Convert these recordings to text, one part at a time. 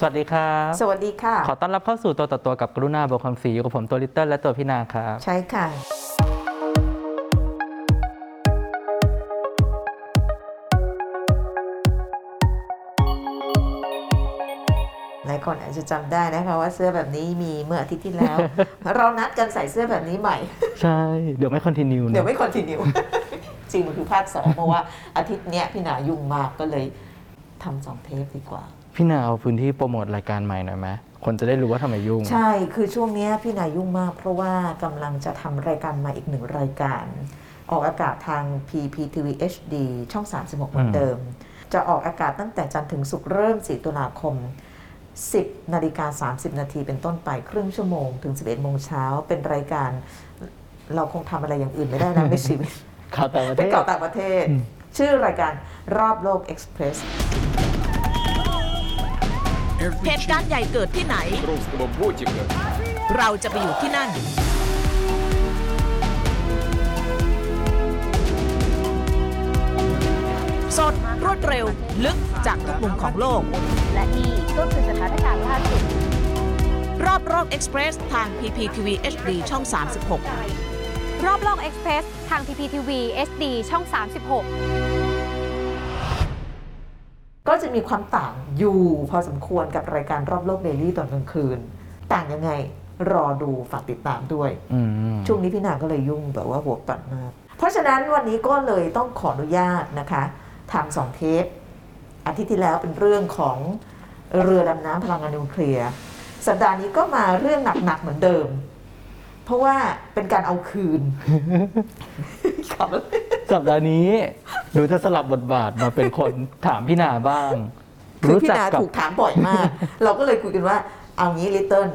สวัสดีครับ สวัสดีค่ะ ขอต้อนรับเข้าสู่ตัวต่อตัวกับกรุณาบอกคำศรีอยู่กับผมตัวลิตเติ้ลและตัวพี่นาครับ ใช่ค่ะ หลายคนอาจจะจำได้นะคะว่าเสื้อแบบนี้มีเมื่ออาทิตย์ที่แล้ว เรานัดกันใส่เสื้อแบบนี้ใหม่ ใช่ เดี๋ยวไม่คอนติเนียเดี๋ยวไม่คอนติเนียจริงมันคือภาคสองเพราะว่าอาทิตย์เนี้ยพี่หนายุ่งมากก็เลยทำสองเทปดีกว่า พี่นาเอาพื้นที่โปรโมทรายการใหม่หน่อยไหมคนจะได้รู้ว่าทำไมยุ่ง ใช่ คือช่วงเนี้ยพี่นายุ่งมาก เพราะว่ากำลังจะทำรายการใหม่อีกหนึ่งรายการ ออกอากาศทาง PPTV HD ช่อง 36 เหมือนเดิม จะออกอากาศตั้งแต่จันทร์ถึงศุกร์เริ่ม 4 ตุลาคม 10 นาฬิกา 30 นาทีเป็นต้นไปครึ่งชั่วโมงถึง 11 โมงเช้าเป็นรายการ เราคงทำอะไรอย่างอื่นไม่ได้นะในชีวิตข่าวต่างประเทเป็นศเก่าต่างประเทศอืมชื่อรายการรอบโลกเอ็กซ์เพรส เหตุการณ์ใหญ่เกิดที่ไหน русского ботика เราจะไปอยู่ที่นั่น สด รวดเร็ว ลึกจากทุกมุมของโลก และนี่ก็คือสถานการณ์ล่าสุด รอบโลกเอ็กซ์เพรสทาง PPTV HD ช่อง 36 รอบโลกเอ็กซ์เพรสทาง PPTV HD ช่อง 36 ก็ จะมีความต่างอยู่พอสมควรกับรายการรอบโลกเดลี่ตอนกลางคืน ต่างยังไงรอดูฝากติดตามด้วยอืมช่วงนี้พี่นาก็เลยยุ่งแบบว่าหัวปัดมาก เพราะฉะนั้นวันนี้ก็เลยต้องขออนุญาตนะคะทำสองเทป อาทิตย์ที่แล้วเป็นเรื่องของเรือดำน้ำพลังงานนิวเคลียร์ สัปดาห์นี้ก็มาเรื่องหนักๆเหมือนเดิม เพราะว่าเป็นการเอาคืนครับ สัปดาห์นี้หนูจะสลับบทบาทมาเป็นคนถามพี่นาบ้าง คือพี่จันากับ ถูกถามบ่อยมาก เราก็เลยคุยกันว่า เอางี้ลิตเติ้ล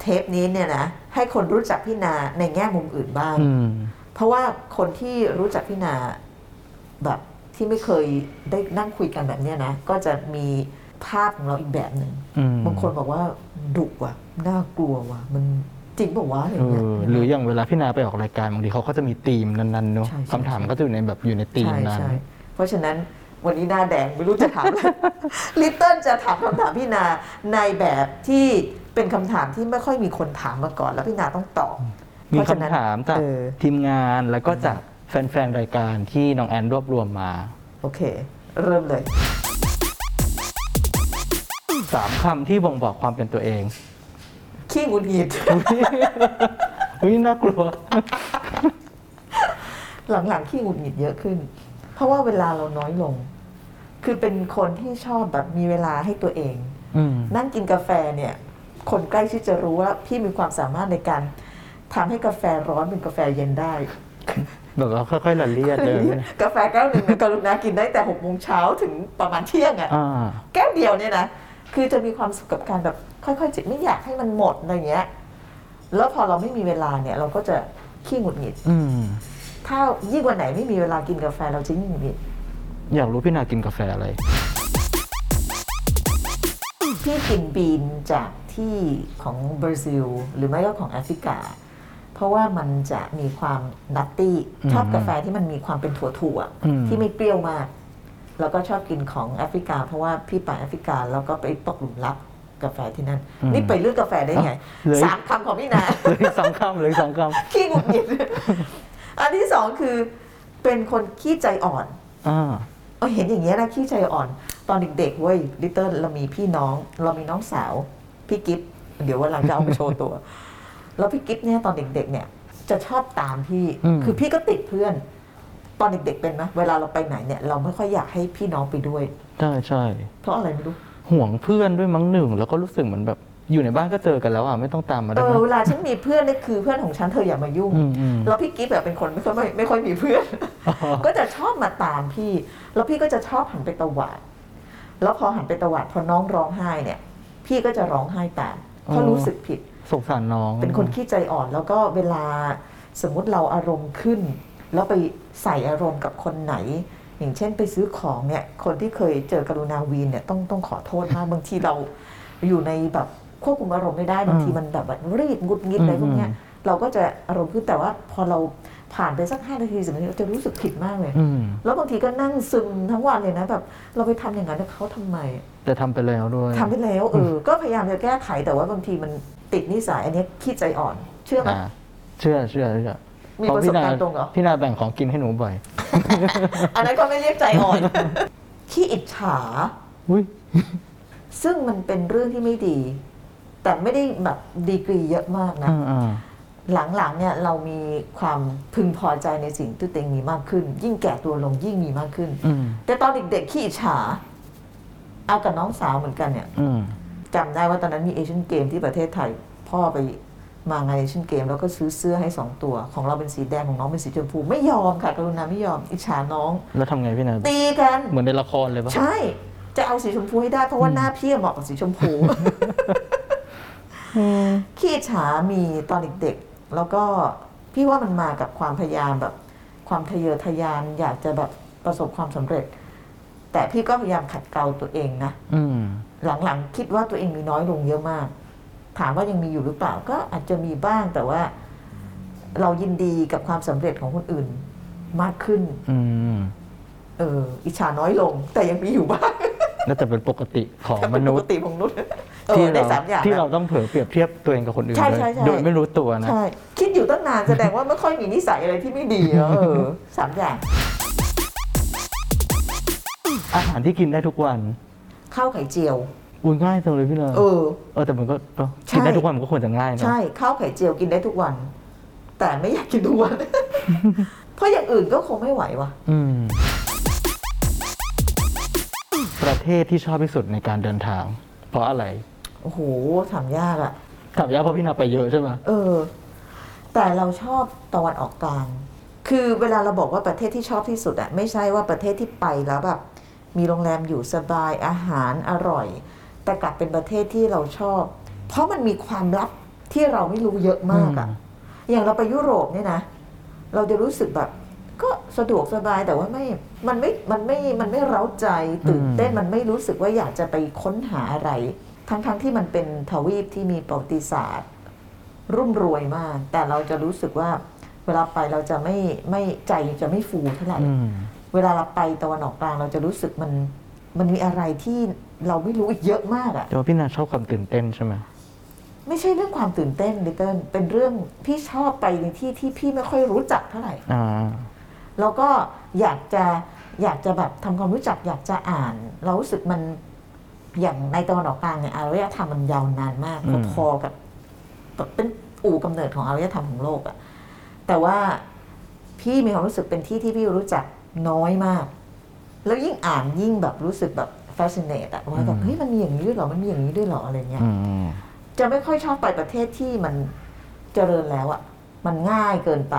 เทปนี้เนี่ยนะ ให้คนรู้จักพี่นาในแง่มุมอื่นบ้าง อืม เพราะว่าคนที่รู้จักพี่นาแบบที่ไม่เคยได้นั่งคุยกันแบบเนี้ยนะ ก็จะมีภาพของเราอีกแบบหนึ่งอืม บางคนบอกว่าดุว่ะน่ากลัวว่ะ มัน จริงบอกว่าวะอะไรเอเงี้ย อหรืออย่างเวลาพี่นาไปออกรายการบางทีเขาก็จะมีธีมนั้นๆเนอะใช่ใช่ คำถามก็จะอยู่ในแบบอยู่ในธีมใช่นั้น ใช่เพราะฉะนั้นวันนี้หน้าแดงไม่รู้จะถามอะไร ลิตเติ้ลจะถามคำถามพี่นาในแบบที่เป็นคำถามที่ไม่ค่อยมีคนถามมาก่อน แล้วพี่นาต้องตอบ มีเพราะฉะนั้นคำถามจากเออ ทีมงานแล้วก็จากแฟนๆรายการที่น้องแอนรวบรวมมาโอเค เริ่มเลย สามคำที่บ่งบอกความเป็นตัวเอง ขี้หงุดหงิด เฮ้ยน่ากลัว หลังๆขี้หงุดหงิดเยอะขึ้น เพราะว่าเวลาเราน้อยลง คือเป็นคนที่ชอบแบบมีเวลาให้ตัวเอง อืม นั่งกินกาแฟเนี่ย คนใกล้ชิดจะรู้ว่าพี่มีความสามารถในการทำให้กาแฟร้อนเป็นกาแฟเย็นได้ แบบว่าค่อยๆละเลียดเลยกาแฟแก้วหนึ่งเนี่ยกรุณากินได้แต่หกโมงเช้าถึงประมาณเที่ยงอะอ่า แก้วเดียวเนี่ยนะ คือจะมีความสุขกับการแบบค่อยๆจิตไม่อยากให้มันหมดอะไรเงี้ย แล้วพอเราไม่มีเวลาเนี่ยเราก็จะขี้หงุดหงิด อืมถ้ายิ่งวันไหนไม่มีเวลากินกาแฟเราจะยิ่งหงุดหงิด อยากรู้พี่นากินกาแฟอะไร พี่กินบีนจากที่ของบราซิล หรือไม่ก็ของแอฟริกา เพราะว่ามันจะมีความนัตตี้อืมชอบกาแฟที่มันมีความเป็นถั่วๆอืม ที่ไม่เปรี้ยวมาก แล้วก็ชอบกินของแอฟริกา เพราะว่าพี่ไปแอฟริกาแล้วก็ไปตกหลุมรักกาแฟที่นั่นนี่ไปเลือกกาแฟได้ไงเลยสามคำของพี่นาเลยสองคำเลยสองคขี้หงุดหงิด อันที่สองคือเป็นคนขี้ใจอ่อนำอ่า เออเห็นอย่างเงี้ยนะขี้ใจอ่อน ตอนเด็กๆเว้ยลิตเติ้ลเรามีพี่น้อง เรามีน้องสาว พี่กิฟเดี๋ยววันหลังจะเอามาโชว์ตัว แล้วพี่กิฟเนี่ยตอนเด็กๆเนี่ย จะชอบตามพี่ อืม คือพี่ก็ติดเพื่อน ตอนเด็กๆเป็นไหมเวลาเราไปไหนเนี่ยเราไม่ค่อยอยากให้พี่น้องไปด้วย ใช่ใช่เพราะอะไรไม่รู้ห่วงเพื่อนด้วยมั้งหนึ่งแล้วก็รู้สึกเหมือนแบบอยู่ในบ้านก็เจอกันแล้วอะไม่ต้องตามมาเอได้ไหมอเวลาฉันมีเพื่อนนี่คือเพื่อนของฉันเธออย่ามายุ่งอืมอืมแล้วพี่กิฟแบบเป็นคนไม่ค่อยไม่ไม่ค่อยมีเพื่อน ก็จะชอบมาตามพี่ แล้วพี่ก็จะชอบหันไปตวาด แล้วพอหันไปตวาดพอน้องร้องไห้เนี่ย พี่ก็จะร้องไห้ตามเพราะรู้สึกผิดสงสารน้อง เป็นคนขี้ใจอ่อนแล้วก็เวลาสมมุติเราอารมณ์ขึ้น แล้วไปใส่อารมณ์กับคนไหน อย่างเช่นไปซื้อของเนี่ยคนที่เคยเจอกรุณาวีนเนี่ยต้องต้องขอโทษมากบางทีเราอยู่ในแบบควบคุมอารมณ์ไม่ได้บางทีมันแบบว่ารีบหงุดหงิดอะไรพวกเนี้ยเราก็จะอารมณ์ขึ้นแต่ว่าพอเราผ่านไปสักห้านาทีสิบนาทีเราจะรู้สึกผิดมากเลยอืมแล้วบางทีก็นั่งซึมทั้งวันเลยนะแบบเราไปทำอย่างนั้นกับเขาทำไมแต่ทำไปแล้วด้วยทำไปแล้วเออก็พยายามจะแก้ไขแต่ว่าบางทีมันติดนิสัยอันเนี้ยขี้ใจอ่อน เชื่อไหมอ่าเชื่อเชื่อเชื่อ มีเพประสบพี่นาการณ์ตรงเหรอ พี่นาแบ่งของกินให้หนูบ่อย อันนั้นก็ไม่เรียกใจอ่อน ขี้อิจฉา อุ้ยซึ่งมันเป็นเรื่องที่ไม่ดี แต่ไม่ได้แบบดีกรีเยอะมากนะ อ่าอ่าหลังๆเนี่ยเรามีความพึงพอใจในสิ่งที่ตัวเองมีมากขึ้น ยิ่งแก่ตัวลงยิ่งมีมากขึ้นอืมแต่ตอนเด็กๆขี้อิจฉา เอากับน้องสาวเหมือนกันเนี่ย อืมจำได้ว่าตอนนั้นมีเอเชียนเกมที่ประเทศไทย พ่อไป มางานเอเชียนเกมแล้วก็ซื้อเสื้อให้สองตัว ของเราเป็นสีแดงของน้องเป็นสีชมพูไม่ยอมค่ะกรุณาไม่ยอมอิจฉาน้อง แล้วทำไงพี่นาตีกัน เหมือนในละครเลยปะใช่ จะเอาสีชมพูให้ได้เพราะว่าหน้าพี่เหมาะกับสีชมพูขี้อิจฉามีตอนเด็กๆแล้วก็พี่ว่ามันมากับความพยายามแบบ ความทะเยอทะยานอยากจะแบบประสบความสำเร็จ แต่พี่ก็พยายามขัดเกลาตัวเองนะอืมหลังๆคิดว่าตัวเองมีน้อยลงเยอะมาก ถามว่ายังมีอยู่หรือเปล่าก็อาจจะมีบ้างแต่ว่า เรายินดีกับความสำเร็จของคนอื่นมากขึ้น อืมเอออิจฉาน้อยลง แต่ยังมีอยู่บ้างน่าจะเป็นปกติของมเป็นนุปษกย์ติของมนุษย์เอที่อได้เราสามอย่างที่นะเราต้องเผลอเปรียบเทียบตัวเองกับคนอื่นใช่ด้วยใช่ใช่โดยไม่รู้ตัวนะใช่คิดอยู่ตั้งนานแสดงว่าไม่ค่อยมีนิสัยอะไรที่ไม่ดีเนอะเออสามอย่าง อาหารที่กินได้ทุกวัน ข้าวไข่เจียว อุ้ยง่ายจังเลยพี่นาเออ เออแต่มันก็เนอะใช่ กินได้ทุกวันมันก็ควรจะง่ายเนอะใช่ข้าวไข่เจียวกินได้ทุกวัน แต่ไม่อยากกินทุกวัน เพราะอย่างอื่นก็คงไม่ไหวว่ะ อืม ประเทศที่ชอบที่สุดในการเดินทาง เพราะอะไรโอ้โหถามยากอะถามยากเพราะพี่นาไปเยอะใช่ไหมเออ แต่เราชอบตะวันออกกลาง คือเวลาเราบอกว่าประเทศที่ชอบที่สุดอะไม่ใช่ว่าประเทศที่ไปแล้วแบบมีโรงแรมอยู่สบายอาหารอร่อย แต่กลับเป็นประเทศที่เราชอบ เพราะมันมีความลับที่เราไม่รู้เยอะมากอะอย่างเราไปยุโรปเนี่ยนะ เราจะรู้สึกแบบ ก็สะดวกสบายแต่ว่าไม่ มันไม่ มันไม่ มันไม่เร้าใจตื่นเต้นมันไม่รู้สึกว่าอยากจะไปค้นหาอะไร ทั้งๆทที่มันเป็นทวีปที่มีประวัติศาสตร์ รุ่มรวยมาก แต่เราจะรู้สึกว่า เวลาไปเราจะไม่ไม่ใจจะไม่ฟูเท่าไหร่อืมเวลาเราไปตะวันออกกลางเราจะรู้สึกมันมันมีอะไรที่ เราไม่รู้อีกเยอะมากอะแต่ว่าพี่นาชอบความตื่นเต้นใช่ไหมไม่ใช่เรื่องความตื่นเต้นลิเติ้ลเป็นเรื่องพี่ชอบไปในที่ที่พี่ไม่ค่อยรู้จักเท่าไหร่ อ่า แล้วก็อยากจะอยากจะแบบทำความรู้จักอยากจะอ่านเรารู้สึกมันอย่างในตะวันออกกลางเนี่ยอารยธรรมมันยาวนานมากอืม พอๆกับแบบเป็นอู่กำเนิดของอารยธรรมของโลกอะแต่ว่าพี่มีความรู้สึกเป็นที่ที่พี่รู้จักน้อยมาก แล้วยิ่งอ่านยิ่งแบบรู้สึกแบบ fascinate อะว่าแบบเฮ้ยมันมีอย่างนี้ด้วยเหรอ มันมีอย่างนี้ด้วยเหรออะไรเงี้ยอืมจะไม่ค่อยชอบไปประเทศที่มันเจริญแล้วอะมันง่ายเกินไป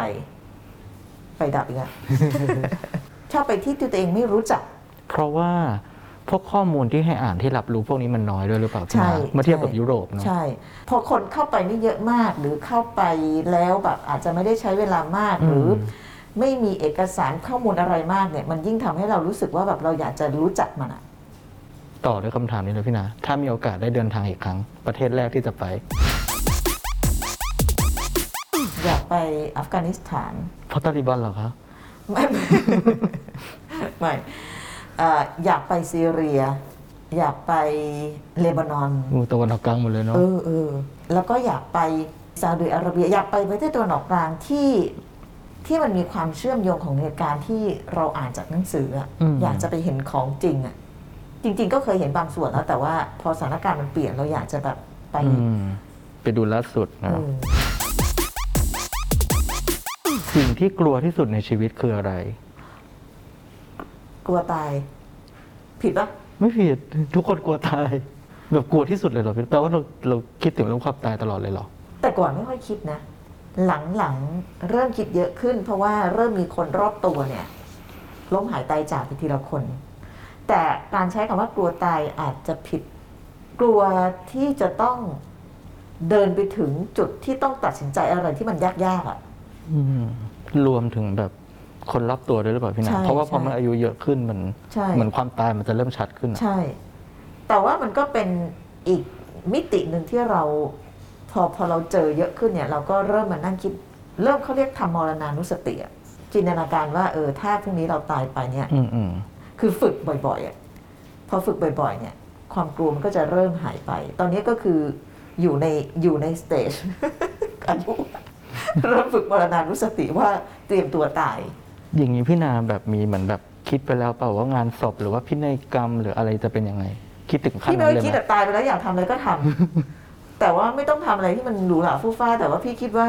ไปดับอีกอะชอบไปที่ที่ตัวเองไม่รู้จัก เพราะว่าพวกข้อมูลที่ให้อ่านที่รับรู้พวกนี้มันน้อยด้วยหรือเปล่าพี่ใช่นาเมื่อเทียบกับใช่ยุโรปเนาะใช่ พอคนเข้าไปไม่เยอะมากหรือเข้าไปแล้วแบบอาจจะไม่ได้ใช้เวลามากหรือไม่มีเอกสารข้อมูลอะไรมากเนี่ย มันยิ่งทำให้เรารู้สึกว่าแบบเราอยากจะรู้จักมันอะ ต่อด้วยคำถามนี้เลยพี่นา ถ้ามีโอกาสได้เดินทางอีกครั้ง ประเทศแรกที่จะไป อยากไปอัฟกานิสถาน เพราะตาลิบันเหรอคะ ไม่ ไม่ไม่เอ่ออยากไปซีเรีย อยากไปเลบานอนอูตะวันออกกลางหมดเลยเนาะ เออเออแล้วก็อยากไปซาอุดิอาระเบีย อยากไปประเทศตะวันออกกลางที่ที่มันมีความเชื่อมโยงของเหตุการณ์ที่เราอ่านจากหนังสืออะมอยากจะไปเห็นของจริงอะ จริง ๆ ก็เคยเห็นบางส่วนแล้ว แต่ว่าพอสถานการณ์มันเปลี่ยนเราอยากจะแบบไปอืมไปดูล่าสุดเอนะอสิ่งที่กลัวที่สุดในชีวิตคืออะไร กลัวตาย ผิดปะไม่ผิดทุกคนกลัวตายแบบกลัวที่สุดเลยเหรอพี่แปลว่าเราเราคิดถึงเรื่องความตายตลอดเลยเหรอ แต่ก่อนไม่ค่อยคิดนะ หลังๆเริ่มคิดเยอะขึ้น เพราะว่าเริ่มมีคนรอบตัวเนี่ยล้มหายตายจากไปทีละคน แต่การใช้คำว่ากลัวตายอาจจะผิด กลัวที่จะต้องเดินไปถึงจุดที่ต้องตัดสินใจอะไรที่มันยากๆอะ อืมรวมถึงแบบคนรอบตัวด้วยหรือเปล่าพี่นาใช่เพราะว่าพอใช่มันอายุเยอะขึ้นมันใช่ เหมือนความตายมันจะเริ่มชัดขึ้นอะใช่ แต่ว่ามันก็เป็นอีกมิติหนึ่งที่เราพอพอเราเจอเยอะขึ้นเนี่ย เราก็เริ่มมานั่งคิด เริ่มเขาเรียกทำมรณานุสติอะจินตนาการว่าเออถ้าพรุ่งนี้เราตายไปเนี่ย อืมอืม คือฝึกบ่อยๆอะพอฝึกบ่อยๆ เนี่ย ความกลัวมันก็จะเริ่มหายไป ตอนนี้ก็คืออยู่ในอยู่ใน stage อายุเริ่มฝึกมรณานุสติว่าเตรียมตัวตาย อย่างนี้พี่นาแบบมีเหมือนแบบคิดไปแล้วเปล่าว่างานศพหรือว่าพินัยกรรมหรืออะไรจะเป็นยังไง คิดถึงขั้นพี่ไม่นั้นได้เลยคิดไหมแต่ตายไปแล้วอยากทำอะไรก็ทำแต่ว่าไม่ต้องทำอะไรที่มันหรูหราฟู่ฟ้าแต่ว่าพี่คิดว่า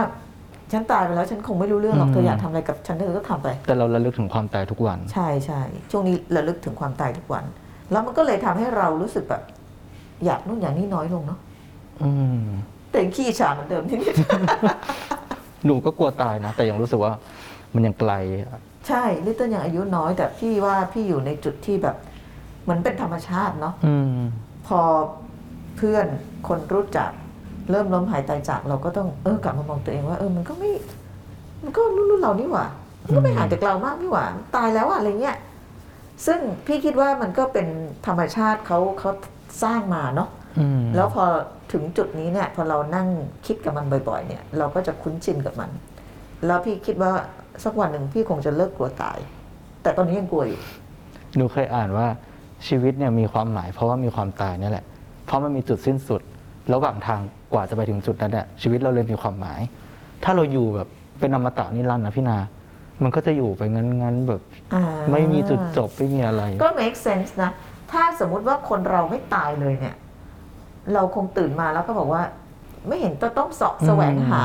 ฉันตายไปแล้วฉันคงไม่รู้เรื่องหรอกเธออยากทำอะไรกับฉันเธอก็ทำไป แต่เราระลึกถึงความตายทุกวัน ใช่ใช่ช่วงนี้ระลึกถึงความตายทุกวัน แล้วมันก็เลยทำให้เรารู้สึกแบบ อยากนู่นอย่างนี้น้อยลงเนาะอืมแต่ยังขี้ฉาเหมือนเดิมที่นี่หนูก็กลัวตายนะ แต่ยังรู้สึกว่ามันยังไกลอะใช่ลิตเติ้ลยังอายุน้อย แต่พี่ว่าพี่อยู่ในจุดที่แบบเหมือนเป็นธรรมชาติเนาะอืมพอเพื่อนคนรู้จัก เริ่มล้มหายตายจากเราก็ต้องเออกลับมามองตัวเองว่าเออมันก็ไม่ มันก็รุ่นรุ่นเรานี่หว่ามันก็ไม่ห่างจากเรามากนี่หว่าตายแล้วอะอะไรเงี้ยซึ่งพี่คิดว่ามันก็เป็นธรรมชาติเขาเขาสร้างมาเนาะอืมแล้วพอถึงจุดนี้เนี่ยพอเรานั่งคิดกับมันบ่อย ๆ เนี่ย เราก็จะคุ้นชินกับมัน แล้วพี่คิดว่าสักวันหนึ่งพี่คงจะเลิกกลัวตาย แต่ตอนนี้ยังกลัวอยู่หนูเคยอ่านว่าชีวิตเนี่ยมีความหมายเพราะว่ามีความตายนี่แหละ เพราะมันมีจุดสิ้นสุด ระหว่างทางกว่าจะไปถึงจุดนั้นเนี่ยชีวิตเราเลยมีความหมาย ถ้าเราอยู่แบบเป็นอมตะนิรันดร์นะพี่นา มันก็จะอยู่ไปงั้นๆแบบ อ่าไม่มีจุดจบไม่มีอะไร ก็ make sense นะ ถ้าสมมุติว่าคนเราไม่ตายเลยเนี่ย เราคงตื่นมาแล้วก็บอกว่า ไม่เห็นจะต้องเสาะแสวงหา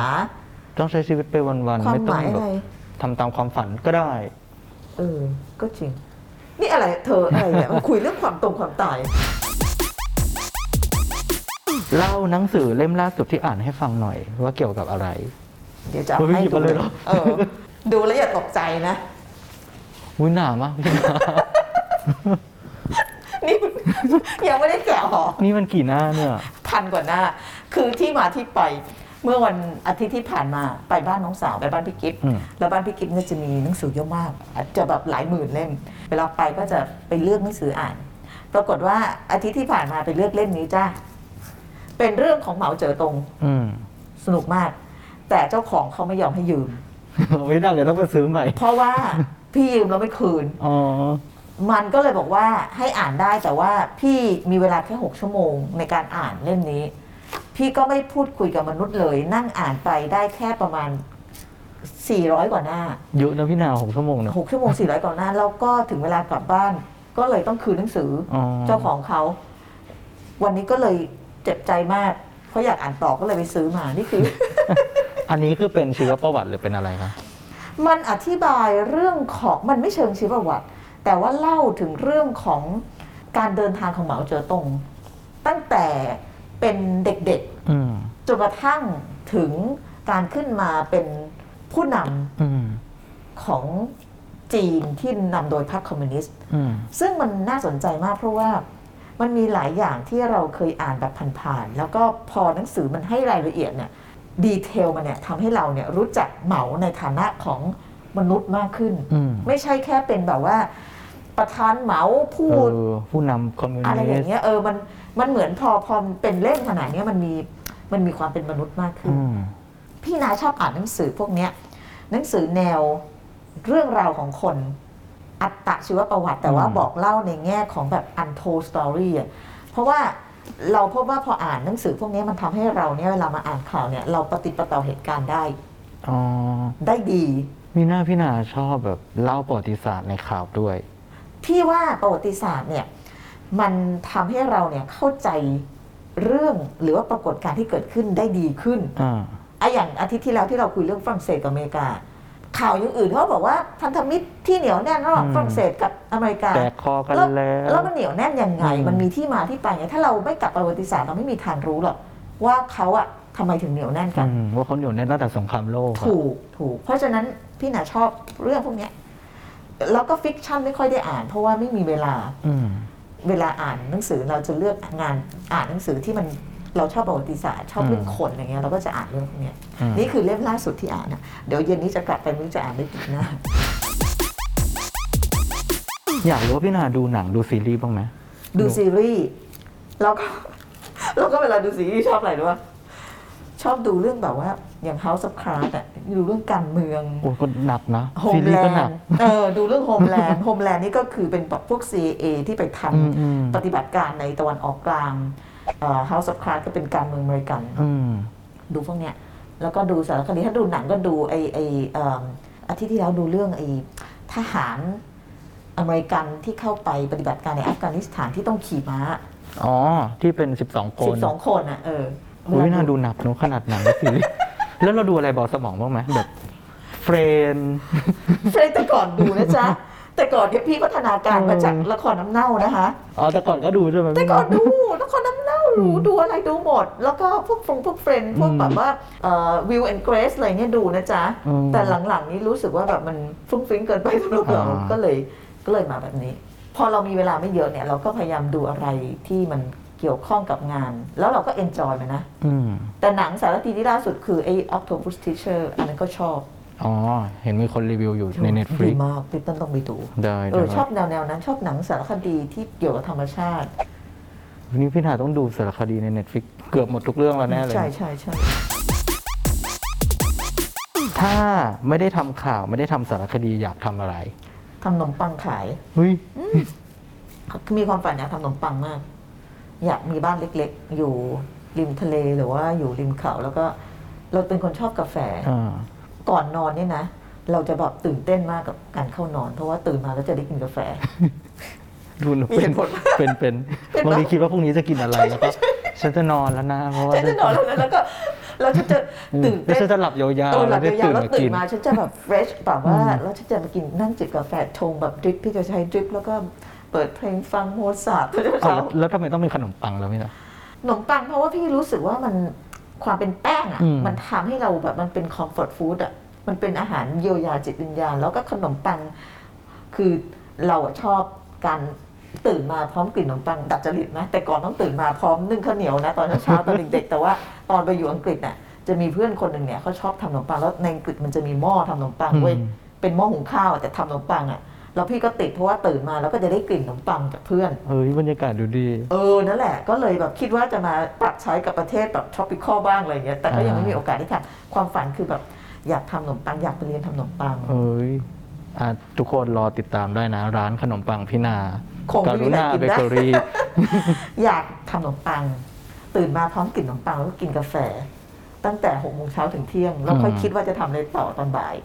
ต้องใช้ชีวิตไปวันคๆวามไม่หต้องมายแบอะบไร ทำตามความฝันก็ได้ เออ ก็จริง นี่อะไรเธออะไรเนี่ยมันคุยเรื่องความตรงความตาย เล่าหนังสือเล่มล่าสุดที่อ่านให้ฟังหน่อย ว่าเกี่ยวกับอะไร เดี๋ยวจะเอาเฮ้ยให้หยิบดูมาเลยเหรอ เออ ดูแล้วอย่าตกใจนะวุ้ยหนามากพี่นานี่มันยังไม่ได้แกะห่อนี่มันกี่หน้าเนี่ย พันกว่าหน้า คือที่มาที่ไปเมื่อวันอาทิตย์ที่ผ่านมาไปบ้านน้องสาวไปบ้านพี่กิฟต์อืม แล้วบ้านพี่กิฟต์เนี่ยจะมีหนังสือเยอะมากอาจจะแบบหลายหมื่นเล่ม เวลาไปก็จะไปเลือกหนังสืออ่าน ปรากฏว่าอาทิตย์ที่ผ่านมาไปเลือกเล่มนี้จ้า เป็นเรื่องของเหมาเจ๋อตงอืมสนุกมาก แต่เจ้าของเขาไม่ยอมให้ยืม ไม่ได้เลยต้องไปซื้อใหม่เพราะว่าพี่ยืมแล้วไม่คืน อ๋อมันก็เลยบอกว่าให้อ่านได้แต่ว่าพี่มีเวลาแค่หกชั่วโมงในการอ่านเล่มนี้ พี่ก็ไม่พูดคุยกับมนุษย์เลย นั่งอ่านไปได้แค่ประมาณ 400 กว่าหน้าเยอะนะพี่นาหกชั่วโมงเนอะหกชั่วโมง 400 กว่าหน้า แล้วก็ถึงเวลากลับบ้าน ก็เลยต้องคืนหนังสือออ๋อเจ้าของเขา วันนี้ก็เลย เจ็บใจมากเพราะอยากอ่านต่อก็เลยไปซื้อมานี่คือ อันนี้คือเป็นชีวประวัติหรือเป็นอะไรคะมันอธิบายเรื่องของมันไม่เชิงชีวประวัติ แต่ว่าเล่าถึงเรื่องของการเดินทางของเหมาเจ๋อตง ตั้งแต่เป็นเด็กอืมๆจนกระทั่งถึงการขึ้นมาเป็นผู้นอืมำของจีนที่นำโดยพรรคคอมมิวนิสต์ อืมซึ่งมันน่าสนใจมากเพราะว่า มันมีหลายอย่างที่เราเคยอ่านแบบผ่านๆแล้วก็พอหนังสือมันให้รายละเอียดเนี่ยดีเทลมันเนี่ยทำให้เราเนี่ยรู้จักเหมาในฐานะของมนุษย์มากขึ้น อืม ไม่ใช่แค่เป็นแบบว่า ประธานเหมาพูเอด อผู้นำคอมมิวอะไรอนิสย่างต์เงี้ยเออมันมันเหมือนพอพอเป็นเล่มขนาดเนี้ยมันมีมันมีความเป็นมนุษย์มากขึ้น อืมพี่นาชอบอ่านหนังสือพวกเนี้ยหนังสือแนวเรื่องราวของคน อัตชีวประวัติ แต่ว่าอืมบอกเล่าในแง่ของแบบ untold story อะเพราะว่าเราพบว่าพออ่านหนังสือพวกเนี้ยมันทำให้เราเนี่ยเวลามาอ่านข่าวเนี่ยเราปฏิดประต่อเหตุการณ์ได้อ๋อได้ดีมีหน้าพี่นาชอบแบบเล่าประวัติศาสตร์ในข่าวด้วย พี่ว่าประวัติศาสตร์เนี่ยมันทำให้เราเนี่ยเข้าใจเรื่องหรือว่าปรากฏการณ์ที่เกิดขึ้นได้ดีขึ้นอ่าอะอย่างอาทิตย์ที่แล้วที่เราคุยเรื่องฝรั่งเศสกับอเมริกา ข่าวอย่างอื่นเขาบอกว่าพันธมิตรที่เหนียวแน่นระหว่างอืมฝรั่งเศสกับอเมริกาแตกคอกันแล้วแล้วแล้วมันเหนียวแน่นยังไงอืมมันมีที่มาที่ไปไงถ้าเราไม่กลับประวัติศาสตร์เราไม่มีทางรู้หรอกว่าเขาอะทำไมถึงเหนียวแน่นกันอืมว่าเขาอยู่ในตั้งแต่สงครามโลกอะถูกถูก เพราะฉะนั้นพี่หนาชอบเรื่องพวกเนี้ยแล้วก็ฟิกชันไม่ค่อยได้อ่าน เพราะว่าไม่มีเวลาอืมเวลาอ่านหนังสือเราจะเลือกงานอ่านหนังสือที่มัน เราชอบประวัติศาสตร์ชอบเรื่องคนอะไรเงี้ยเราก็จะอ่านเรื่องพวกเนี้ยอืมนี่คือเล่มล่าสุดที่อ่านนะเดี๋ยวเย็นนี้จะกลับไปไม่รู้จะอ่านได้กี่หน้าอยากรู้ว่าพี่นาดูหนังดูซีรีส์บ้างไหมดูซีรีส์แล้วก็แล้วก็เวลาดูซีรีส์ชอบอะไรรู้ป่ะชอบดูเรื่องแบบว่าอย่าง House of Cards อะดูเรื่องการเมืองโอ้ก็หนักนะโฮซีมรีแลส์ก็นหนักด์เออดูเรื่อง Homeland Homeland นี่ก็คือเป็นแบบพวก CIA ที่ไปทำอืมอืมปฏิบัติการในตะวันออกกลางเอ่อ House of Cards ก็เป็นการเมืองอเมริกัน อืม ดูพวกเนี้ย แล้วก็ดูสารคดี ถ้าดูหนังก็ดูไอ้ไอ้เอิ่มอาทิตย์ที่แล้วดูเรื่องไอ้ทหารอเมริกันที่เข้าไปปฏิบัติการในอัฟกานิสถานที่ต้องขี่ม้า อ๋อ ที่เป็น 12 คน12 คนอะ เอออุ้ยน่าดูหนักเนอะขนาดหนังและซีรีส์ แล้วเราดูอะไรเบาสมองบ้างไหมแบบ Friends Friends แต่ก่อนดูนะจ๊ะ แต่ก่อนเนี่ยพี่พัฒนาการมาจากละครน้ำเน่านะคะ อ๋อแต่ก่อนก็ดูใช่ไหม แต่ก่อนดูละครน้ำเน่าดูดูอะไรดูหมด แล้วก็พวกฟงพวก Friends พวกแบบว่า Will and Grace อะไรเนี่ยดูนะจ๊ะ อืมแต่หลังๆนี้รู้สึกว่าแบบมันฟุ้งฟิ้งเกินไปสำหรับเราอ่า ก็เลยก็เลยมาแบบนี้ พอเรามีเวลาไม่เยอะเนี่ย เราก็พยายามดูอะไรที่มันเกี่ยวข้องกับงาน แล้วเราก็เอนจอยมันนะ อืม แต่หนังสารคดีที่ล่าสุดคือไอ้ Octopus Teacher อันนั้นก็ชอบ อ๋อ เห็นมีคนรีวิวอยู่ในดี Netflix มากพี่ต้นต้องไปดูได้เออได้ชอบแนวแนวๆนั้น ชอบหนังสารคดีที่เกี่ยวกับธรรมชาติ วันนี้พี่นาต้องดูสารคดีใน Netflix เกือบหมดทุกเรื่องแล้วแน่เลย ใช่ใช่ใช่ถ้าไม่ได้ทำข่าวไม่ได้ทำสารคดีอยากทำอะไรทำขนมปังขาย เฮ้ยมีความฝันอยากทำขนมปังมาก อยากมีบ้านเล็กๆ อยู่ริมทะเลหรือว่าอยู่ริมเขา แล้วก็เราเป็นคนชอบกาแฟ อ่า ก่อนนอนเนี่ยนะ เราจะแบบตื่นเต้นมากกับการเข้านอน เพราะว่าตื่นมาแล้วจะได้กินกาแฟดูหนูมีเป็เหนตุผลเป็นเป็นเป็นปะบางทีคิดว่าพรุ่งนี้จะกินอะไรแล้วก็ฉันจะนอนแล้วนะเพราะว่าฉันจะนอนแล้วนะแล้วก็เราจะจะตื่นแล้วเต้นฉันจะหลับยาวเออๆหลัแล้บวได้ยาวตื่นๆแล้วมาตื่กินนมาฉันจะแบบ fresh แบบว่าอืมแล้วฉันจะมากินนั่งจิบกาแฟชงแบบดริปพี่จะใช้ดริปแล้วก็เปิดเพลงฟังโมซาร์ททุกเอาเช้าแล้วแล้วทำไมต้องเป็นขนมปังแล้วไม่ล่ะขนมปังเพราะว่าพี่รู้สึกว่ามันความเป็นแป้งอะอืมมันทำให้เราแบบมันเป็น comfort food อะ มันเป็นอาหารเยียวยาจิตวิญญาณ แล้วก็ขนมปังคือเราอะชอบการตื่นมาพร้อมกลิ่นขนมปังดัดจริตนะแต่ก่อนต้องตื่นมาพร้อมนึ่งข้าวเหนียวนะ ตอนเช้าๆตอนเด็กๆแต่ว่าตอนไปอยู่อังกฤษน่ะจะมีเพื่อนคนหนึ่งเนี่ยเขาชอบทำขนมปังแล้วในอังกฤษมันจะมีหม้อทำขนมปังเว้ยอืมเป็นหม้อหุงข้าวแต่ทำขนมปังอะแล้วพี่ก็ติดเพราะว่าตื่นมาแล้วก็จะได้กลิ่นขนมปังจากเพื่อนเฮ้ยบรรยากาศดูดี เออนั่นแหละ ก็เลยแบบคิดว่าจะมาปรับใช้กับประเทศแบบ tropical บ้างอะไรเงี้ยแต่ก็ยังไม่มีโอกาสได้ทำความฝันคือแบบ อยากทำขนมปังอยากไปเรียนทำขนมปังเฮ้ยอะทุกคนรอติดตามได้นะ ร้านขนมปังพี่นาคงไม่กมีรุใครณากินเบได้เกอรี่ อยากทำขนมปัง ตื่นมาพร้อมกลิ่นขนมปังแล้วก็กินกาแฟ ตั้งแต่หกโมงเช้าถึงเที่ยงแล้วค่อยอืม คิดว่าจะทำอะไรต่อตอนบ่าย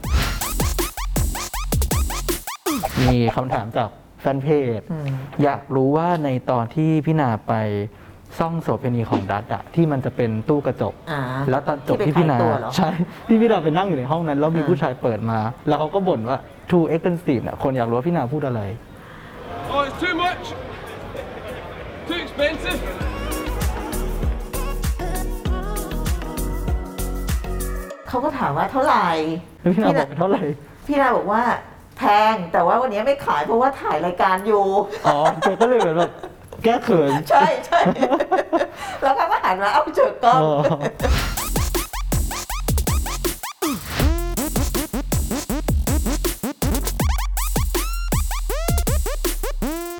มีคำถามจากแฟนเพจ อืม อยากรู้ว่าในตอนที่พี่นาไป ซ่องโสเภณีของดัตอะที่มันจะเป็นตู้กระจก อ่า แล้วตอนจบที่ที่ไปพี่นาขายตัวเหรอ ใช่ที่พี่นาไปนั่งอยู่ในห้องนั้น แล้วมีอ่าผู้ชายเปิดมา แล้วเขาก็บ่นว่า too expensive เนี่ยคนอยากรู้ว่าพี่นาพูดอะไร Oh, it's too much. Too expensive. เขาก็ถามว่าเท่าไหร่ แล้วพี่นาบอกเท่าไหร่ พี่นาบอกว่าแพงแต่ว่าวันนี้ไม่ขายเพราะว่าถ่ายรายการอยู่ อ๋อแกก็เลยเหมือนแบบแก้เขิน ใช่ใช่แล้วเขาก็ หันมาเอาเจอกล้องอ๋อ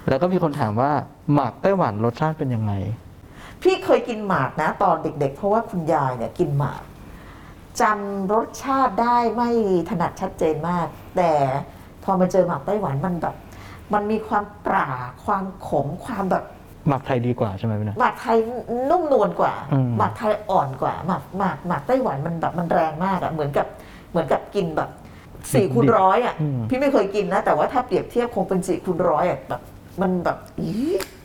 แล้วก็มีคนถามว่าหมากไต้หวันรสชาติเป็นยังไง พี่เคยกินหมากนะ ตอนเด็กๆ เพราะว่าคุณยายเนี่ยกินหมากจำรสชาติได้ไม่ถนัดชัดเจนมาก แต่พอมาเจอหมากไต้หวันมันแบบ มันมีความปราความขมความแบบ หมักไทยดีกว่าใช่ไหมพี่นะ หมากไทยนุ่มนวลกว่าอืม หมากไทยอ่อนกว่าหมากหมากหมากไต้หวันมันแบบมันแรงมากอะเหมือนกับเหมือนกับกินแบบสี่คูณร้อยอะอืมพี่ไม่เคยกินนะแต่ว่าถ้าเปรียบเทียบคงเป็นสี่คูณร้อยอะแบบมันแบบอี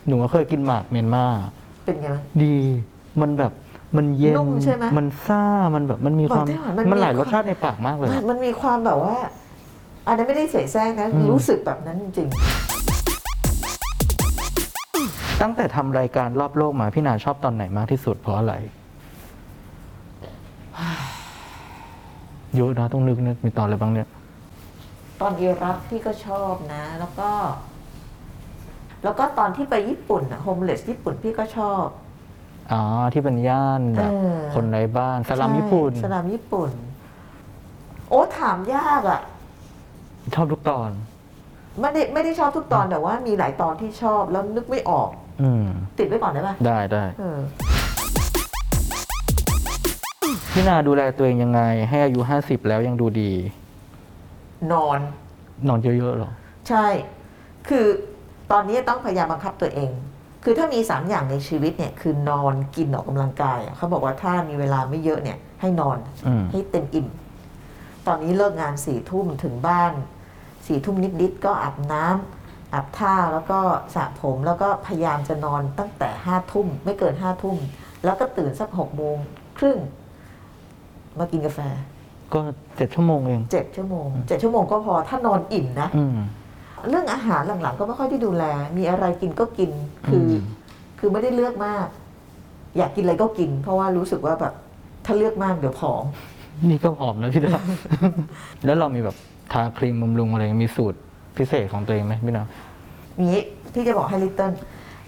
หนูก็เคยกินหมากเมียนมา เป็นไงบ้าง ดี มันแบบมันเย็นนุ่มใช่ไหมมันซ่า มันแบบมันมีความ หมากไต้หวันมันมันหลายมีรสชาติในปากมากเลย มันมันมีความแบบว่า อันนั้นไม่ได้เสแสร้งนะอืมรู้สึกแบบนั้นจริง ตั้งแต่ทำรายการรอบโลกมาพี่นาชอบตอนไหนมากที่สุดเพราะอะไรเยอะนะต้องนึกนึกมีตอนอะไรบ้างเนี่ยๆตอนอิรักพี่ก็ชอบนะ แล้วก็ แล้วก็ตอนที่ไปญี่ปุ่นอะโฮมเลสญี่ปุ่นพี่ก็ชอบอ๋อที่เป็นย่านแบบเออ คนไร้บ้านสลัมญี่ปุ่น ใช่สลามญี่ปุ่น โอ้ถามยากอะชอบทุกตอน ไม่ได้ไม่ได้ชอบทุกตอนแต่ว่ามีหลายตอนที่ชอบแล้วนึกไม่ออก อืมติดไว้ก่อนได้ปะได้ได้เออพี่นาดูแลตัวเองยังไง ให้อายุห้าสิบแล้วยังดูดี นอน นอนเยอะๆหรอ ใช่ คือตอนนี้ต้องพยายามบังคับตัวเอง คือถ้ามีสามอย่างในชีวิตเนี่ย คือนอนกินออกกำลังกายอะเขาบอกว่าถ้ามีเวลาไม่เยอะเนี่ย ให้นอนอืมให้เต็มอิ่ม ตอนนี้เลิกงานสี่ทุ่มถึงบ้านสี่ทุ่มนิดๆก็อาบน้ำ อาบท่าแล้วก็สระผมแล้วก็พยายามจะนอนตั้งแต่ห้าทุ่มไม่เกินห้าทุ่ม แล้วก็ตื่นสักหกโมงครึ่งมากินกาแฟ ก็เจ็ดชั่วโมงเองเจ็ดชั่วโมงเจ็ดชั่วโมงก็พอถ้านอนอิ่มนะอืม เรื่องอาหารหลังๆ ก็ไม่ค่อยได้ดูแล มีอะไรกินก็กินคืออม คือไม่ได้เลือกมาก อยากกินอะไรก็กิน เพราะว่ารู้สึกว่าแบบถ้าเลือกมากเดี๋ยวผอม นี่ก็ผอมนะพี่นาแล้วเรามีแบบทาครีมบำรุงอะไรมีสูตร พิเศษของตัวเองไหมพี่นานี้พี่จะบอกให้ลิตเติ้ล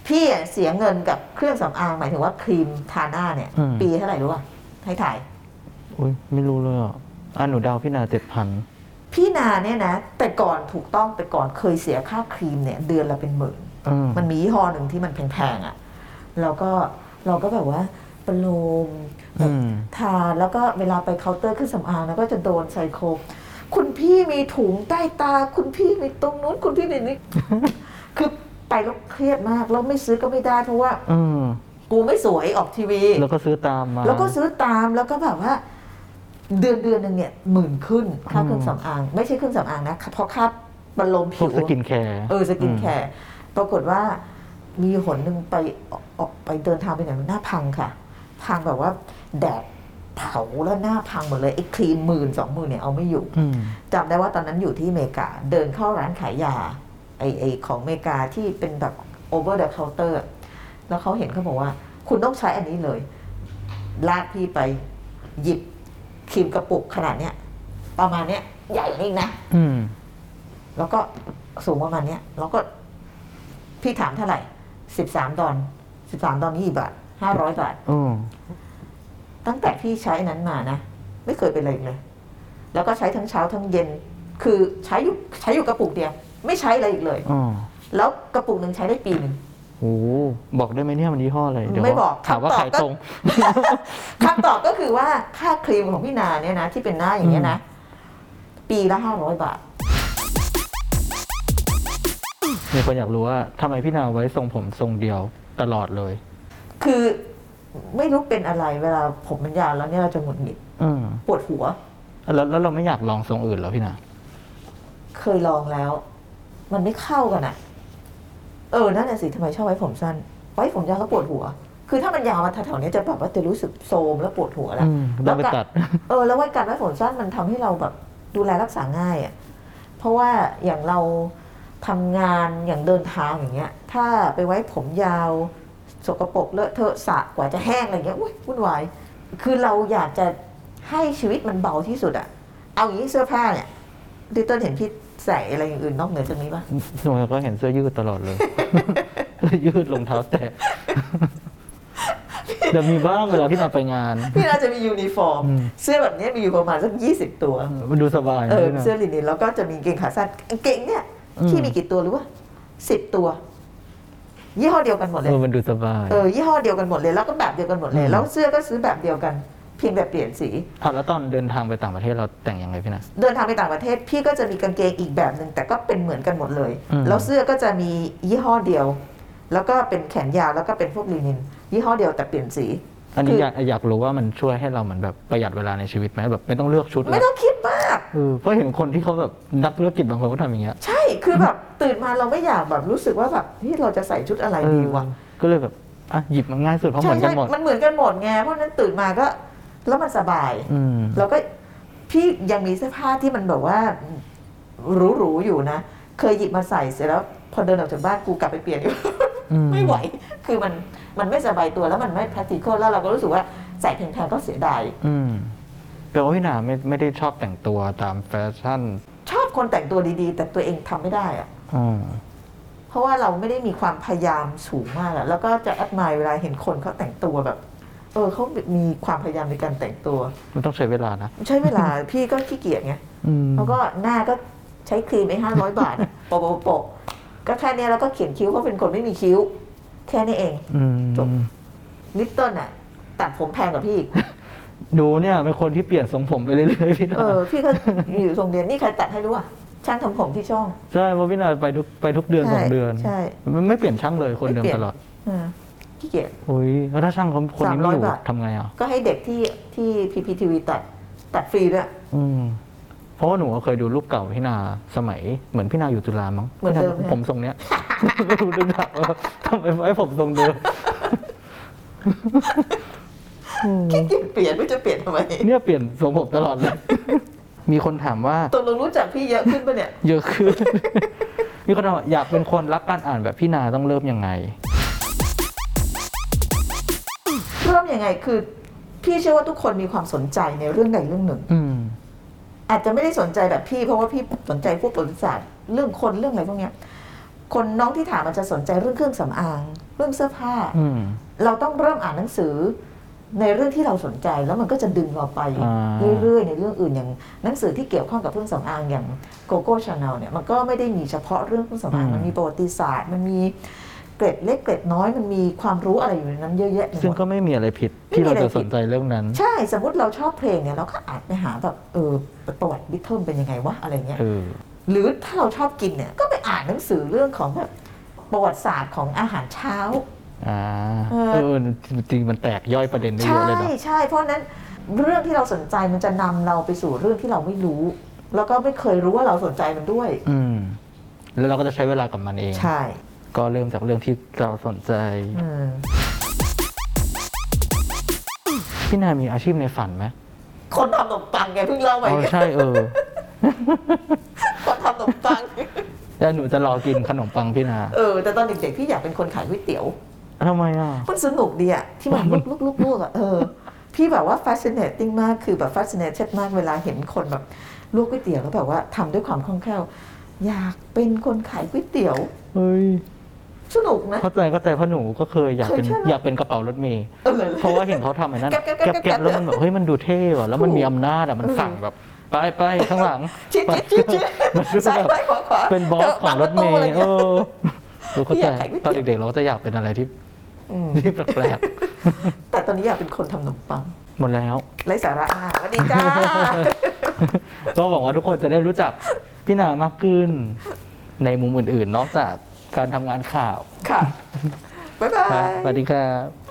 พี่อะเสียเงินกับเครื่องสำอางหมายถึงว่าครีมทาหน้าเนี่ย อืม ปีเท่าไหร่รู้ป่ะให้ถ่าย อุ้ยไม่รู้เลยอะอะหนูเดาว่าพี่นาเจ็ดพันพี่นาเนี่ยนะ แต่ก่อนถูกต้องแต่ก่อนเคยเสียค่าครีมเนี่ย เดือนละเป็นหมื่นอืมมันมียี่ห้อหนึ่งที่มันแพงๆอะ่ะเราก็เราก็แบบว่าประโคมแบบอืม ทาแล้วก็เวลาไปเคาน์เตอร์เครื่องสำอางแล้วก็จะโดนไซโคม คุณพี่มีถุงใต้ตา คุณพี่มีตรงนู้นคุณพี่มีนี่ คือไปแล้วเครียดมากแล้วไม่ซื้อก็ไม่ได้เพราะว่า อืมกูไม่สวยออกทีวี แล้วก็ซื้อตามมา แล้วก็ซื้อตามแล้วก็แบบว่า เดือนเดือนหนึ่งเนี่ยหมื่นขึ้นค่าเครื่องสำอาง ไม่ใช่เครื่องสำอางนะเพราะค่าบำรุงผิวพวก skincare เออ skincare ปรากฏว่ามีหนหนึ่งไปออกออกไปเดินทางไปไหนหน้าพังค่ะ พังแบบว่าแดด เผาแล้วหน้าพังหมดเลยไอ้ครีมหมื่นสองหมื่นเนี่ยเอาไม่อยู่อืมจำได้ว่าตอนนั้นอยู่ที่อเมริกา เดินเข้าร้านขายยาไอไอของอเมริกาที่เป็นแบบ over the counter อะแล้วเขาเห็นเขาบอกว่า คุณต้องใช้อันนี้เลย ลากพี่ไปหยิบครีมกระปุกขนาดเนี้ยประมาณเนี้ยใหญ่นิ่งนะอืมแล้วก็สูงประมาณเนี้ยแล้วก็พี่ถามเท่าไหร่สิบสามดอลสิบสามดอลนี่กี่บาทห้าร้อยบาทอืม ตั้งแต่พี่ใช้นั้นมานะ ไม่เคยเป็นอะไรอีกเลย แล้วก็ใช้ทั้งเช้าทั้งเย็น คือใช้อยู่ใช้อยู่กระปุกเดียว ไม่ใช้อะไรอีกเลย อ๋อแล้วกระปุกหนึ่งใช้ได้ปีหนึ่ง โอ้โหบอกได้ไหมเนี่ยมันยี่ห้ออะไรเดี๋ยวไม่บอกถามว่าคำตอบ ขายก็ตรง คำตอบก็คือว่าค่าครีมของพี่นาเนี่ยนะที่เป็นหน้าอย่างเงี้ยนะ ปีละห้าร้อยบาท มีคนอยากรู้ว่าทำไมพี่นาไว้ทรงผมทรงเดียวตลอดเลย คือ ไม่รู้เป็นอะไรเวลาผมมันยาวแล้วเนี่ยเราจะหงุดหงิดอืมปวดหัว แล้วแล้วเราไม่อยากลองทรงอื่นเหรอพี่นาเคยลองแล้ว มันไม่เข้ากันอะเออนั่นแหะสิทำไมชอบไว้ผมสั้น ไว้ผมยาวก็ปวดหัว คือถ้ามันยาวมาแถวๆเนี้ยจะแบบว่าจะรู้สึกโทรมแล้วปวดหัวแล้ว อืมต้องไปตัด เออแล้วไว้การไว้ผมสั้นมันทำให้เราแบบดูแลรักษาง่ายอะเพราะว่าอย่างเราทำงานอย่างเดินทางอย่างเงี้ย ถ้าไปไว้ผมยาว สกปรกเลอะเทอะสระกว่าจะแห้งอะไรเงี้ยอุ้ยวุ่นวายคือเราอยากจะให้ชีวิตมันเบาที่สุดอะเอาอย่างนี้เสื้อผ้าเนี่ยดิต้นเห็นพี่ใส่อะไรอย่างอื่นนอกเหนือจากนี้ปะหนูก็เห็นเสื้อยืดตลอดเลย เสื้อยืดรองเท้าแตะเดี๋ยวมีบ้างเวลาที่เราไปงาน พพี่น่าจะมียูนิฟอร์มอืมเสื้อแบบนี้มีอยู่ประมาณสักยี่สิบตัว มันดูสบายเอนะอพี่นาเสื้อลินินแล้วก็จะมีกางเกงขาสั้นกางเกงเนี่ยอืมที่มีกี่ตัวรู้ป่ะสิบตัว ยี่ห้อเดียวกันหมดเลยเออันดูสบายเออยี่ห้อเดียวกันหมดเลยแล้วก็แบบเดียวกันหมดเลยอืมแล้วเสื้อก็ซื้อแบบเดียวกัน เพียงแต่เปลี่ยนสี อะแล้วตอนเดินทางไปต่างประเทศเราแต่งยังไงพี่นาเดินทางไปต่างประเทศพี่ก็จะมีกางเกงอีกแบบหนึ่งแต่ก็เป็นเหมือนกันหมดเลย อืม แล้วเสื้อก็จะมียี่ห้อเดียว แล้วก็เป็นแขนยาวแล้วก็เป็นพวกลินิน ยี่ห้อเดียวแต่เปลี่ยนสี อันนี้คืออยากอยากรู้ว่ามันช่วยให้เราเหมือนแบบประหยัดเวลาในชีวิตไหมแบบไม่ต้องเลือกชุดไม่แล้วต้องคิดมากเออเพราะเห็นคนที่เขาแบบนักธุรกิจบางคนก็ทำอย่างเงี้ย ใช่คือแบบตื่นมาเราไม่อยากแบบรู้สึกว่าแบบที่เราจะใส่ชุดอะไรดีวะเออก็เลยแบบอะหยิบมันง่ายสุดเพราะเหใช่มือนกัใช่นหมดมันเหมือนกันหมดไงเพราะฉะนั้นตื่นมาก็แล้วมันสบายอืมแล้วก็พี่ยังมีเสื้อผ้าที่มันแบบว่าหรูๆอยู่นะ เคยหยิบมาใส่เสร็จแล้ว พอเดินออกจากบ้านกูกลับไปเปลี่ยนอีกอืมไม่ไหว คือมัน มันไม่สบายตัวแล้วมันไม่ practical แล้วเราก็รู้สึกว่าใส่แพงๆก็เสียดายอืมแปลว่าพี่หนาไม่ไม่ได้ชอบแต่งตัวตามแฟชั่น ชอบคนแต่งตัวดีๆ แต่ตัวเองทำไม่ได้อะอ๋อเพราะว่าเราไม่ได้มีความพยายามสูงมากอะแล้วก็จะแอดมายเวลาเห็นคนเขาแต่งตัวแบบ เออเขามีความพยายามในการแต่งตัว มันต้องใช้เวลานะ ใช้เวลา พี่ก็ขี้เกียจไงอืมแล้วก็หน้าก็ใช้ครีมไอ้ห้าร้อยบาทอะโปะโปะโปะก็แค่เนี้ยแล้วก็เขียนคิ้วเพราะเป็นคนไม่มีคิ้ว แค่นี้เอง อืมจบลิปเติ้ลอะตัดผมแพงกว่าพี่อีกหนูเนี่ยเป็นคนที่เปลี่ยนทรงผมไปเรื่อยๆพี่นาเออพี่ก็อยู่ทรงเดียนนี่ใครตัดให้รู้อะช่างทำผมที่ช่อง ใช่เพราะพี่นาไปทุกไปทุกเดือนใช่สองเดือนใช่ มันไม่เปลี่ยนช่างเลยคนเดิมไม่เปลี่ยนตลอดอ่าขี้เกียจ โอ้ยแล้วถ้าช่างเขาคนนี้ไม่อยู่300บาท ทำไงอะก็ให้เด็กที่ที่ PPTV ตัดตัดฟรีด้วย อืม เพราะว่าหนูเคยดูรูปเก่าพี่นาสมัยเหมือนพี่นาอยู่จุฬามั้งเหมือนเดิมพี่นาผมทรงเนี้ย ไม่รู้ดึงดักว่าทำไมไว้ผมทรงเดิมขี้เกียจเปลี่ยนไม่รู้จะเปลี่ยนทำไมเนี่ยเปลี่ยนทรงผมตลอดเลย มีคนถามว่าตกลงรู้จักพี่เยอะขึ้นปะเนี่ย เยอะขึ้นมีคนถามว่าอยากเป็นคนรักการอ่านแบบพี่นาต้องเริ่มยังไง เริ่มยังไงคือ พี่เชื่อว่าทุกคนมีความสนใจในเรื่องใดเรื่องหนึ่ง อืม อาจจะไม่ได้สนใจแบบพี่ เพราะว่าพี่สนใจพวกประวัติศาสตร์เรื่องคนเรื่องอะไรพวกเนี้ยคนน้องที่ถามมันจะสนใจเรื่องเครื่องสำอาง เรื่องเสื้อผ้า อืม เราต้องเริ่มอ่านหนังสือ ในเรื่องที่เราสนใจแล้วมันก็จะดึงเราไปอ่า เรื่อยๆในเรื่องอื่นอย่างหนังสือที่เกี่ยวข้องกับเครื่องสำอางอย่าง Coco Chanel เนี่ยมันก็ไม่ได้มีเฉพาะเรื่องเครื่องสำอางมันมีประวัติศาสตร์ มันมี เกร็ดเล็กเกร็ดน้อยมันมีความรู้อะไรอยู่ในนั้นเยอะแยะไปหมดซึ่งก็ไม่มีอะไรผิดไม่ที่มีเราอะไรจะผิด สนใจเรื่องนั้น ใช่สมมติเราชอบเพลงเนี่ยเราก็อาจไปหาแบบเออประวัติบิทเทิลเป็นยังไงวะอะไรเงี้ย เออ หรือถ้าเราชอบกินเนี่ยก็ไปอ่านหนังสือเรื่องของแบบประวัติศาสตร์ของอาหารเช้า อ่าเออ เออจริงๆมันแตกย่อยประเด็นได้เยอะเลยเนาะใช่ใช่เพราะฉะนั้นเรื่องที่เราสนใจมันจะนำเราไปสู่เรื่องที่เราไม่รู้ แล้วก็ไม่เคยรู้ว่าเราสนใจมันด้วย อืม แล้วเราก็จะใช้เวลากับมันเอง ใช่ ก็เริ่มจากเรื่องที่เราสนใจ อืมพี่นามีอาชีพในฝันไหมคนทำขนมปังไงเพิ่งเล่าไปอ๋อใช่เออ คนทำขนมปัง แล้วหนูจะรอกินขนมปังพี่นาเออ แต่ตอนเด็กๆพี่อยากเป็นคนขายก๋วยเตี๋ยว ทำไมอะ มันสนุกดีอะที่มันลุกลุกลุกลุกอะเออ พี่แบบว่า fascinating มากคือแบบ fascinated มากเวลาเห็นคนแบบลวกก๋วยเตี๋ยวแล้วแบบว่าทำด้วยความคล่องแคล่ว อยากเป็นคนขายก๋วยเตี๋ยว เฮ้ย สนุกนะเข้าใจเข้าใจเพราะหนูก็เคยอยากเป็นเคยใช่ไหม อยากเป็นกระเป๋ารถเมย์เออ เพราะว่าเห็นเขาทำไอ้นั่นแก๊บแก๊บแก๊บแก๊บๆแล้วมันแบบเฮ้ยมันดูเท่ว่ะแล้วมันถูกมีอำนาจอะมันสั่งแบบ ไปไปข้างหลังชิดชิดชิดชิดมันดูซ้ายแบบซ้ายขวาขวาเป็นบอสของรถเมปิดปะตูะไย์เออรู้เข้าใจอยากขายก๋วยเตี๋ยวตอนเด็กๆเราก็จะอยากเป็นอะไรที่อืมที่แปลกแต่ตอนนี้อยากเป็นคนทำขนมปังๆหมดแล้ว ไร้สาระมากสวัสดีจ้า ก็หวังว่าทุกคนจะได้รู้จักพี่นามากขึ้น ในมุมอื่นๆ นอกจาก การทำงานข่าวค่ะบ๊ายบาครับยสวัสดีครับ